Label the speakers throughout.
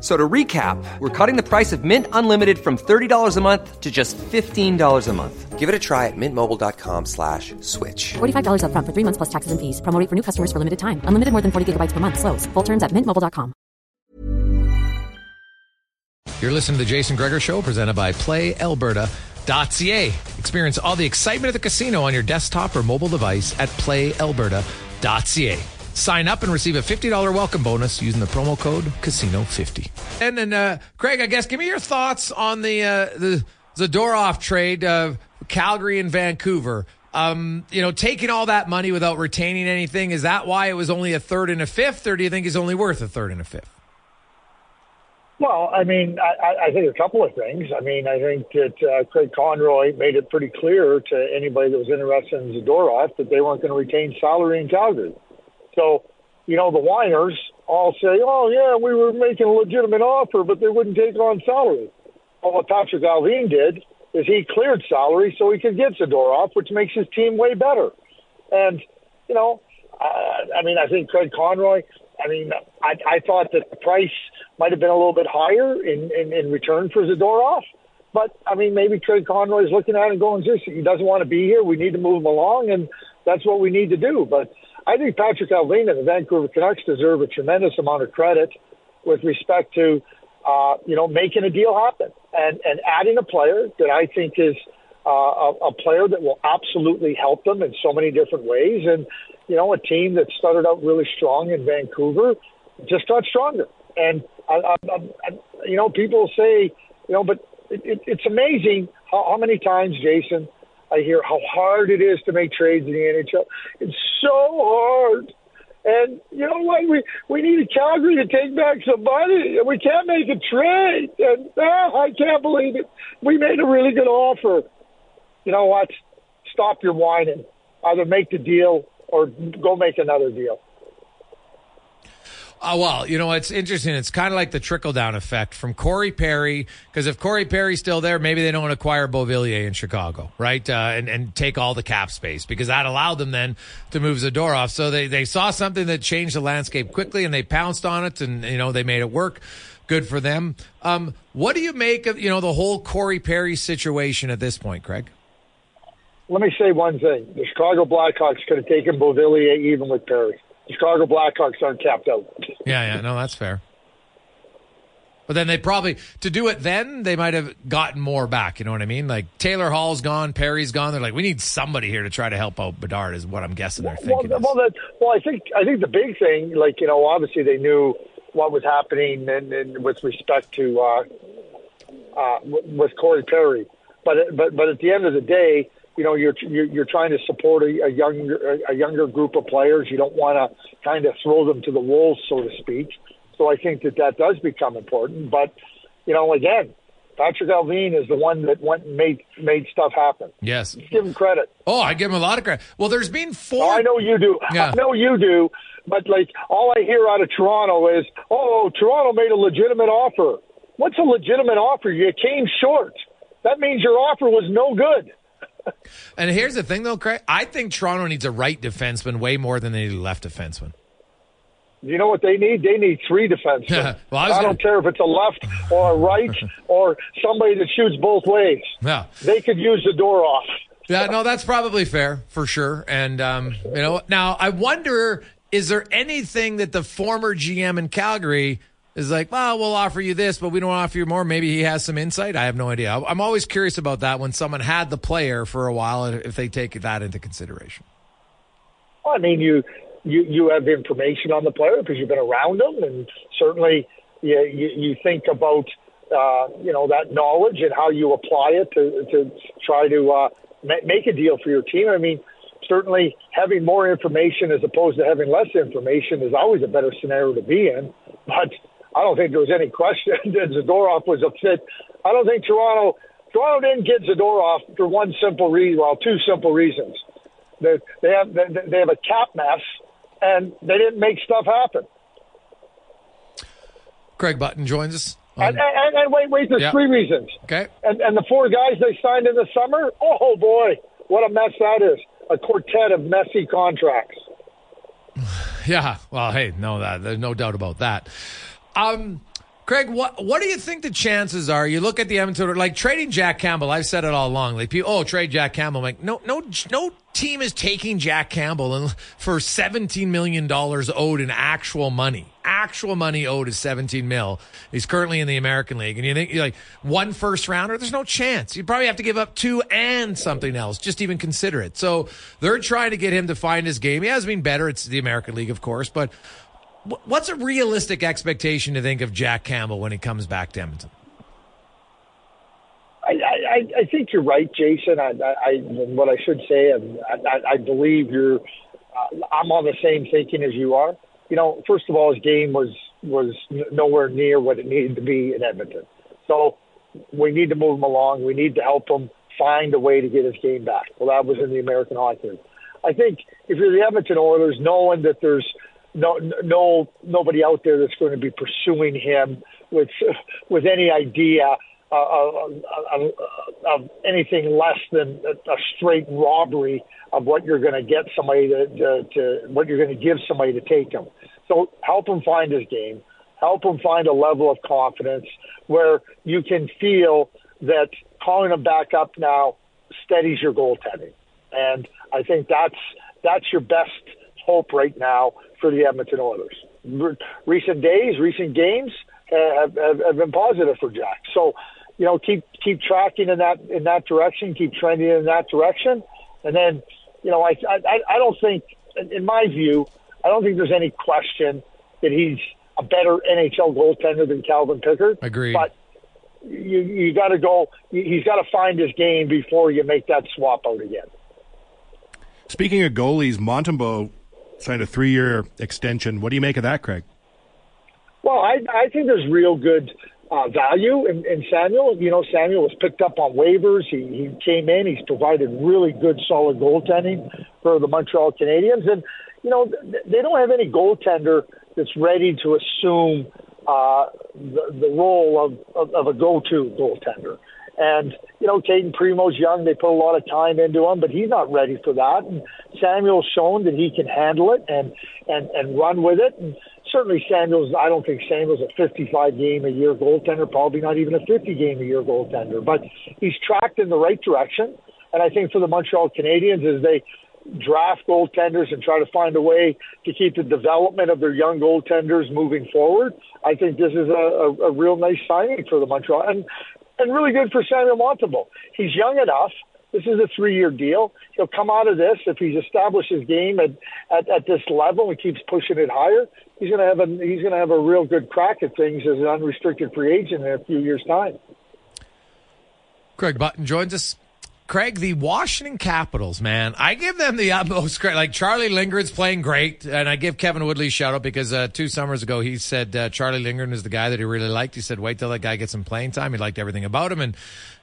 Speaker 1: So to recap, we're cutting the price of Mint Unlimited from $30 a month to just $15 a month. Give it a try at mintmobile.com slash switch.
Speaker 2: $45 upfront for three months plus taxes and fees. Promo rate for new customers for limited time. Unlimited more than 40 gigabytes per month. Slows. Full terms at mintmobile.com.
Speaker 3: You're listening to the Jason Gregor Show, presented by PlayAlberta.ca. Experience all the excitement of the casino on your desktop or mobile device at PlayAlberta.ca. Sign up and receive a $50 welcome bonus using the promo code Casino50. And then, uh, Craig, I guess give me your thoughts on the uh, the Zadorov trade of Calgary and Vancouver. Um, you know, taking all that money without retaining anything, is that why it was only a third and a fifth, or do you think it's only worth a third and a fifth?
Speaker 4: Well, I mean, I, I think a couple of things. I mean, I think that uh, Craig Conroy made it pretty clear to anybody that was interested in Zadorov that they weren't going to retain salary in Calgary. So, you know, the whiners all say, oh, yeah, we were making a legitimate offer, but they wouldn't take on salary. Well, what Patrick Allvin did is he cleared salary so he could get Zadorov, which makes his team way better. And, you know, uh, I mean, I think Craig Conroy, I mean, I, I thought that the price might have been a little bit higher in, in, in return for Zadorov. But, I mean, maybe Craig Conroy is looking at it and going, this, he doesn't want to be here. We need to move him along, and that's what we need to do. But I think Patrick Allvin and the Vancouver Canucks deserve a tremendous amount of credit with respect to, uh, you know, making a deal happen and, and adding a player that I think is uh, a, a player that will absolutely help them in so many different ways. And, you know, a team that started out really strong in Vancouver just got stronger. And, I, I, I, you know, people say, you know, but it, it, it's amazing how, how many times, Jason, I hear how hard it is to make trades in the NHL. It's so hard. And you know what? We we need Calgary to take back some money. We can't make a trade. And ah, I can't believe it. We made a really good offer. You know what? Stop your whining. Either make the deal or go make another deal.
Speaker 3: Uh, well, you know, it's interesting. It's kind of like the trickle down effect from Corey Perry. Because if Corey Perry's still there, maybe they don't acquire Beauvillier in Chicago, right? Uh, and, and take all the cap space because that allowed them then to move Zadorov. So they, they saw something that changed the landscape quickly and they pounced on it and, you know, they made it work. Good for them. Um, what do you make of, you know, the whole Corey Perry situation at this point, Craig?
Speaker 4: Let me say one thing. The Chicago Blackhawks could have taken Beauvillier even with Perry. The Chicago Blackhawks aren't capped out.
Speaker 3: Yeah, yeah, no, that's fair. But then they probably to do it then they might have gotten more back. You know what I mean? Like Taylor Hall's gone, Perry's gone. They're like, we need somebody here to try to help out Bedard. Is what I'm guessing they're thinking.
Speaker 4: Well, well, that, well, I think I think the big thing, like you know, obviously they knew what was happening and, and with respect to uh, uh, with Corey Perry, but but but at the end of the day, you know you're you're, you're trying to support a, a younger a younger group of players. You don't want to kind of throw them to the wolves, so to speak. So I think that that does become important. But you know, again, Patrick Allvin is the one that went and made made stuff happen.
Speaker 3: Yes.
Speaker 4: Give him credit.
Speaker 3: Oh, I give him a lot of credit. Well, there's been four.
Speaker 4: Oh, I know you do.
Speaker 3: Yeah.
Speaker 4: I know you do. But like all I hear out of Toronto is, "Oh, Toronto made a legitimate offer." What's a legitimate offer? You came short. That means your offer was no good.
Speaker 3: And here's the thing, though, Craig. I think Toronto needs a right defenseman way more than they need a left defenseman.
Speaker 4: You know what they need? They need three defensemen.
Speaker 3: Yeah. Well, I
Speaker 4: I, don't care if it's a left or a right or somebody that shoots both ways.
Speaker 3: Yeah.
Speaker 4: They could use Zadorov.
Speaker 3: Yeah, no, that's probably fair for sure. And um, you know, now I wonder: is there anything that the former GM in Calgary is like? Well, we'll offer you this, but we don't offer you more. Maybe he has some insight. I have no idea. I'm always curious about that when someone had the player for a while, if they take that into consideration.
Speaker 4: Well, I mean, you you you have information on the player because you've been around them, and certainly you you, you think about uh, you know that knowledge and how you apply it to to try to uh, ma- make a deal for your team. I mean, certainly having more information as opposed to having less information is always a better scenario to be in. But I don't think there was any question that Zadorov was a fit. I don't think Toronto Toronto didn't get Zadorov for one simple reason. Well, two simple reasons. They, they have they, they have a cap mess, and they didn't make stuff happen.
Speaker 3: Craig Button joins us.
Speaker 4: And, and, and wait, wait, there's three reasons.
Speaker 3: okay.
Speaker 4: And, and the four guys they signed in the summer, oh boy, what a mess that is. A quartet of messy contracts.
Speaker 3: Yeah. Well, hey, no, that there's no doubt about that. Um, Craig, what what do you think the chances are? You look at the Edmonton, like trading Jack Campbell. I've said it all along. Like, people, oh, trade Jack Campbell. I'm like, no, no, no team is taking Jack Campbell for seventeen million dollars owed in actual money. Actual money owed is seventeen mil. He's currently in the American League, and you think you're like one first rounder. There's no chance. You probably have to give up two and something else. Just even consider it. So they're trying to get him to find his game. He has been better. It's the American League, of course, but. Wh- What's a realistic expectation to think of Jack Campbell when he comes back to Edmonton?
Speaker 4: I, I, I think you're right, Jason. I, I, what I should say, and I, I, I believe you're. Uh, I'm on the same thinking as you are. You know, first of all, his game was was nowhere near what it needed to be in Edmonton. So we need to move him along. We need to help him find a way to get his game back. Well, that was in the American Hockey League. I think if you're the Edmonton Oilers, knowing that there's no no nobody out there that's going to be pursuing him with with any idea uh, of, of, anything less than a, a straight robbery of what you're going to get somebody to, to, to what you're going to give somebody to take him. So help him find his game, help him find a level of confidence where you can feel that calling him back up now steadies your goaltending, and I think that's that's your best hope right now for the Edmonton Oilers. Recent days, recent games uh, have, have, have been positive for Jack. So, you know, keep keep tracking in that in that direction, keep trending in that direction, and then, you know, I I, I don't think, in my view, I don't think there's any question that he's a better NHL goaltender than Calvin Pickard.
Speaker 3: Agreed.
Speaker 4: But you you got to go. He's got to find his game before you make that swap out again.
Speaker 5: Speaking of goalies, Montembeault signed a three-year extension. What do you make of that, Craig?
Speaker 4: Well, I, I think there's real good uh, value in, in Samuel. You know, Samuel was picked up on waivers. He, he came in. He's provided really good, solid goaltending for the Montreal Canadiens. And, you know, th- they don't have any goaltender that's ready to assume uh, the, the role of, of, of a go-to goaltender. And, you know, Cayden Primeau's young. They put a lot of time into him, but he's not ready for that. And Samuel's shown that he can handle it and, and, and run with it. And certainly Samuel's, I don't think Samuel's a 55 game a year goaltender, probably not even a 50 game a year goaltender, but he's tracked in the right direction. And I think for the Montreal Canadiens, as they draft goaltenders and try to find a way to keep the development of their young goaltenders moving forward, I think this is a, a, a real nice signing for the Montreal and and really good for Samuel Montembeault. He's young enough. This is a three-year deal. He'll come out of this if he's established his game at, at, at this level and keeps pushing it higher. He's to have a he's to have a real good crack at things as an unrestricted free agent in a few years' time.
Speaker 3: Craig Button joins us. Craig, the Washington Capitals, man, I give them the utmost credit. Like Charlie Lindgren's playing great, and I give Kevin Woodley a shout out because uh, two summers ago he said uh, Charlie Lindgren is the guy that he really liked. He said, "Wait till that guy gets some playing time." He liked everything about him, and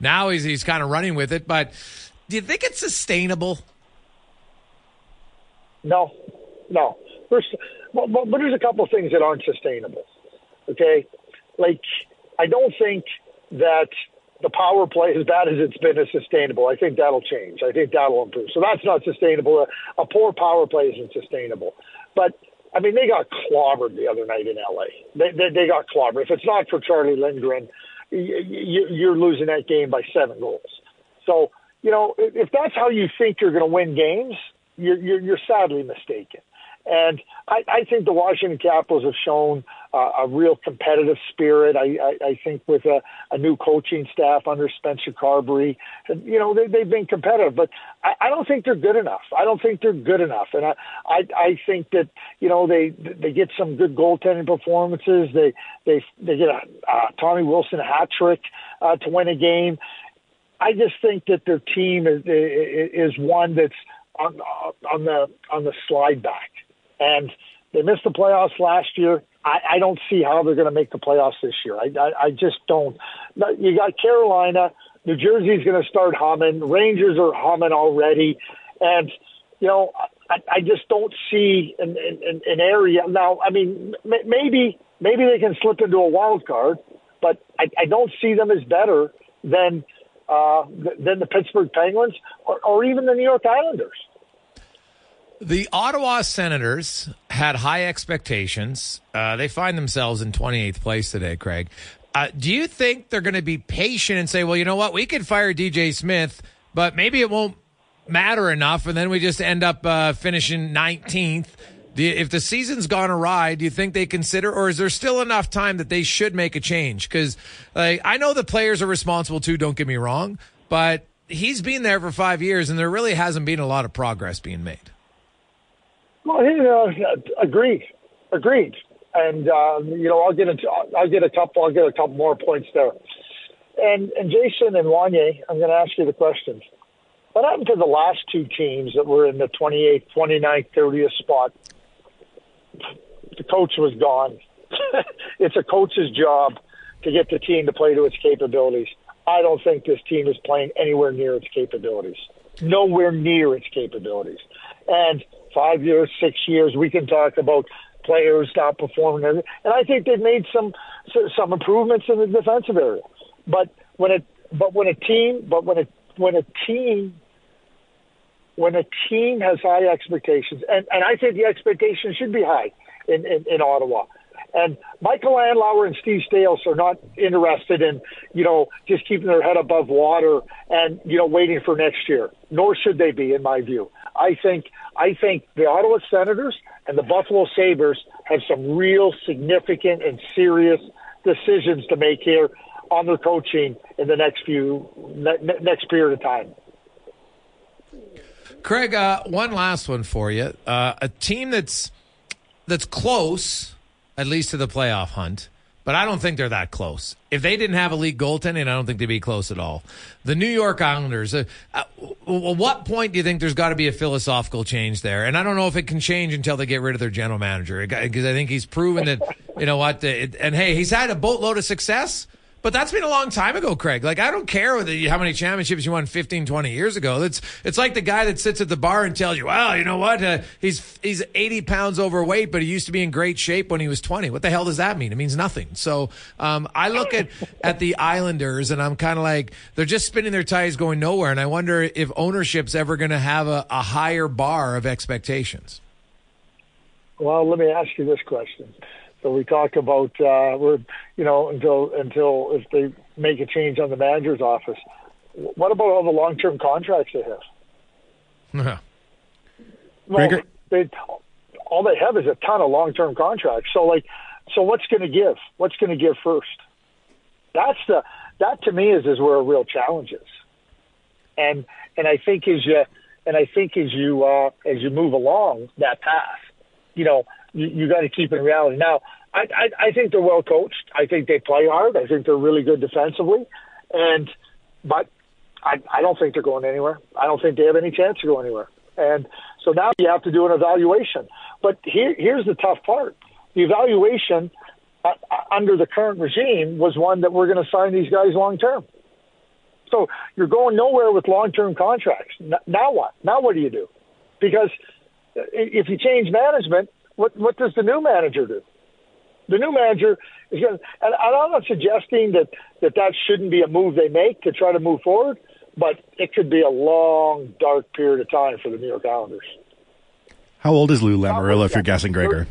Speaker 3: now he's he's kind of running with it. But do you think it's sustainable?
Speaker 4: No, no. First, but, but, but there's a couple things that aren't sustainable. Okay, like I don't think that the power play, as bad as it's been, is sustainable. I think that'll change. I think that'll improve. So that's not sustainable. A, a poor power play isn't sustainable. But I mean, they got clobbered the other night in LA. They they, they got clobbered. If it's not for Charlie Lindgren, you, you're losing that game by seven goals. So you know, if that's how you think you're going to win games, you're, you're, you're sadly mistaken. And I, I think the Washington Capitals have shown uh, a real competitive spirit. I, I, I think with a, a new coaching staff under Spencer Carbery, you know, they, they've been competitive, but I, I don't think they're good enough. I don't think they're good enough. And I, I, I think that, you know, they, they get some good goaltending performances. They, they, they get a uh, Tommy Wilson hat trick uh, to win a game. I just think that their team is, is one that's on, on the on the slide back and they missed the playoffs last year. I, I don't see how they're going to make the playoffs this year. I, I, I just don't. You got Carolina, New Jersey's going to start humming. Rangers are humming already, and you know I, I just don't see an, an, an area now. I mean, m- maybe maybe they can slip into a wild card, but I, I don't see them as better than uh, than the Pittsburgh Penguins or, or even the New York Islanders.
Speaker 3: The Ottawa Senators had high expectations. Uh, they find themselves in 28th place today, Craig. Uh, do you think they're going to be patient and say, well, you know what? We could fire DJ Smith, but maybe it won't matter enough. And then we just end up uh, finishing 19th. You, if the season's gone awry, do you think they consider, or is there still enough time that they should make a change? Because like, I know the players are responsible too, don't get me wrong, but he's been there for five years and there really hasn't been a lot of progress being made.
Speaker 4: Well, you know, agreed, agreed, and uh, you know, I'll get into, I'll get a couple, I'll get a couple more points there. And and Jason and Wanye, I'm going to ask you the questions. What happened to the last two teams that were in the 28th, 29th, 30th spot? The coach was gone. it's a coach's job to get the team to play to its capabilities. I don't think this team is playing anywhere near its capabilities. Nowhere near its capabilities. And five years, six years, we can talk about players not performing. And I think they've made some some improvements in the defensive area. But when it but when a team but when a when a team when a team has high expectations, and, and I think the expectations should be high in, in, in Ottawa. And Michael Andlauer and Steve Staios are not interested in, you know, just keeping their head above water and, you know, waiting for next year. Nor should they be, in my view. I think I think the Ottawa Senators and the Buffalo Sabres have some real significant and serious decisions to make here on their coaching in the next few ne- next period of time.
Speaker 3: Craig, uh, one last one for you. Uh, a team that's that's close, at least to the playoff hunt, but I don't think they're that close. If they didn't have elite goaltending, I don't think they'd be close at all. The New York Islanders, uh, uh, what point do you think there's got to be a philosophical change there? And I don't know if it can change until they get rid of their general manager because I think he's proven that, you know what, and hey, he's had a boatload of success. But that's been a long time ago, Craig. Like, I don't care whether how many championships you won 15, 20 years ago. It's, it's like the guy that sits at the bar and tells you, well, you know what? Uh, he's, he's 80 pounds overweight, but he used to be in great shape when he was 20. What the hell does that mean? It means nothing. So, um, I look at, at the Islanders and I'm kind of like, they're just spinning their tires going nowhere. And I wonder if ownership's ever going to have a, a higher bar of expectations.
Speaker 4: Well, let me ask you this question. So we talk about uh, we're you know until until if they make a change on the manager's office. What about all the long term contracts they have? Well, they, all they have is a ton of long term contracts. So like, so what's going to give? What's going to give first? That's the that to me is is where a real challenge is. And and I think as you and I think as you uh, as you move along that path, you know, you, you got to keep in reality. Now, I, I, I think they're well coached. I think they play hard. I think they're really good defensively, and but I, I don't think they're going anywhere. I don't think they have any chance to go anywhere. And so now you have to do an evaluation. But here, here's the tough part: the evaluation uh, under the current regime was one that we're going to sign these guys long term. So you're going nowhere with long term contracts. Now what? Now what do you do? Because if you change management, what what does the new manager do? The new manager is going, and I'm not suggesting that that that shouldn't be a move they make to try to move forward, but it could be a long, dark period of time for the New York Islanders.
Speaker 5: How old is Lou Lamoriello, if you're guessing, Gregor?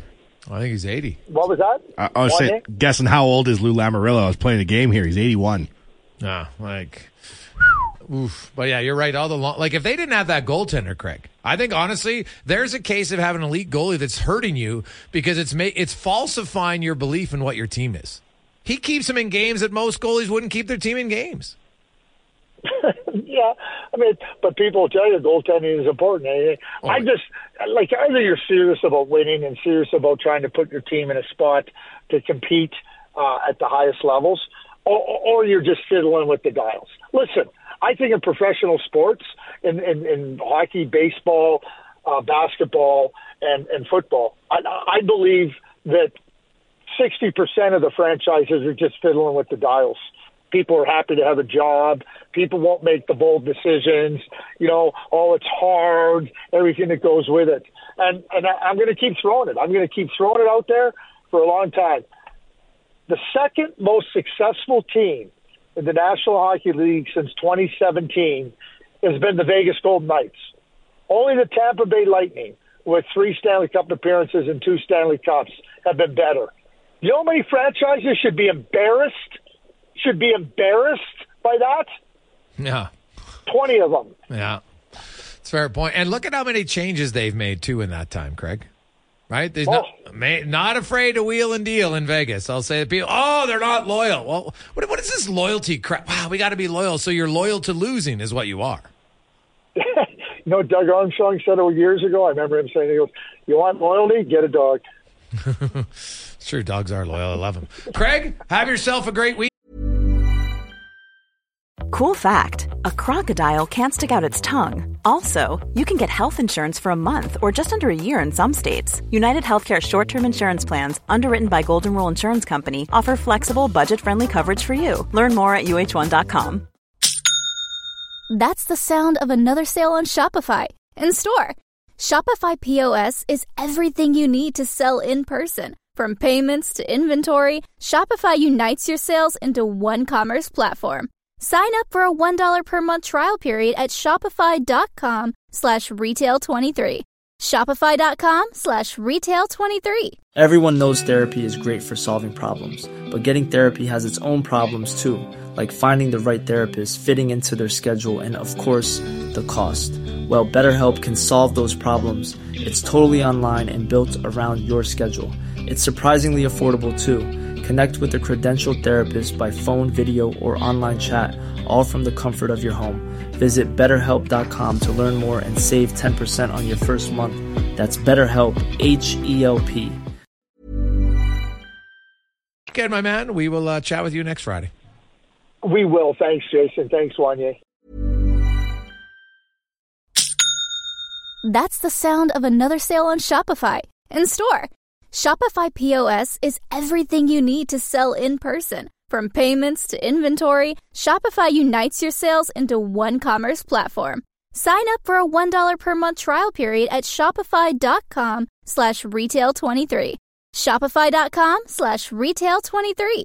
Speaker 3: I think he's 80.
Speaker 4: What was that?
Speaker 5: I, I was saying, guessing how old is Lou Lamoriello? I was playing a game here. He's 81.
Speaker 3: Ah, like Oof. But yeah, you're right. All the long, like if they didn't have that goaltender, Craig, I think honestly, there's a case of having an elite goalie that's hurting you because it's ma- it's falsifying your belief in what your team is. He keeps them in games that most goalies wouldn't keep their team in games.
Speaker 4: yeah, I mean, but people tell you goaltending is important. I, oh, I just like either you're serious about winning and serious about trying to put your team in a spot to compete uh, at the highest levels, or, or you're just fiddling with the dials. Listen, I think in professional sports, in, in, in hockey, baseball, uh, basketball, and, and football, I, I believe that 60% of the franchises are just fiddling with the dials. People are happy to have a job. People won't make the bold decisions. You know, oh, it's hard, everything that goes with it. And, and I, I'm going to keep throwing it. I'm going to keep throwing it out there for a long time. The second most successful team in the National Hockey League since 2017 has been the Vegas Golden Knights. Only the Tampa Bay Lightning, with three Stanley Cup appearances and two Stanley Cups, have been better. You know how many franchises should be embarrassed? Should be embarrassed by that?
Speaker 3: Yeah.
Speaker 4: 20 of them.
Speaker 3: Yeah. It's a fair point. And look at how many changes they've made, too, in that time, Craig right? There's oh. not, not afraid to wheel and deal in Vegas. I'll say to people, oh, they're not loyal. Well, what, what is this loyalty crap? Wow, we got to be loyal. So you're loyal to losing is what you are.
Speaker 4: you know, Doug Armstrong said it years ago. I remember him saying, he goes, you want loyalty? Get a dog.
Speaker 3: sure, dogs are loyal. I love them. Craig, have yourself a great week.
Speaker 6: Cool fact a crocodile can't stick out its tongue. Also, you can get health insurance for a month or just under a year in some states. United Healthcare short term insurance plans, underwritten by Golden Rule Insurance Company, offer flexible, budget friendly coverage for you. Learn more at uh1.com.
Speaker 7: That's the sound of another sale on Shopify in store. Shopify POS is everything you need to sell in person. From payments to inventory, Shopify unites your sales into one commerce platform Sign up for a $1 per month trial period at shopify.com slash retail23. Shopify.com slash retail23.
Speaker 8: Everyone knows therapy is great for solving problems, but getting therapy has its own problems too, like finding the right therapist, fitting into their schedule, and of course, the cost. Well, BetterHelp can solve those problems. It's totally online and built around your schedule. It's surprisingly affordable too. Connect with a credentialed therapist by phone, video, or online chat, all from the comfort of your home. Visit betterhelp.com to learn more and save 10% on your first month. That's BetterHelp, H E L P.
Speaker 3: Okay, my man. We will uh, chat with you next Friday.
Speaker 4: We will. Thanks, Jason. Thanks, Wanye.
Speaker 7: That's the sound of another sale on Shopify in store. Shopify POS is everything you need to sell in person. From payments to inventory, Shopify unites your sales into one commerce platform. Sign up for a $1 per month trial period at shopify.com slash retail23. Shopify.com slash retail23.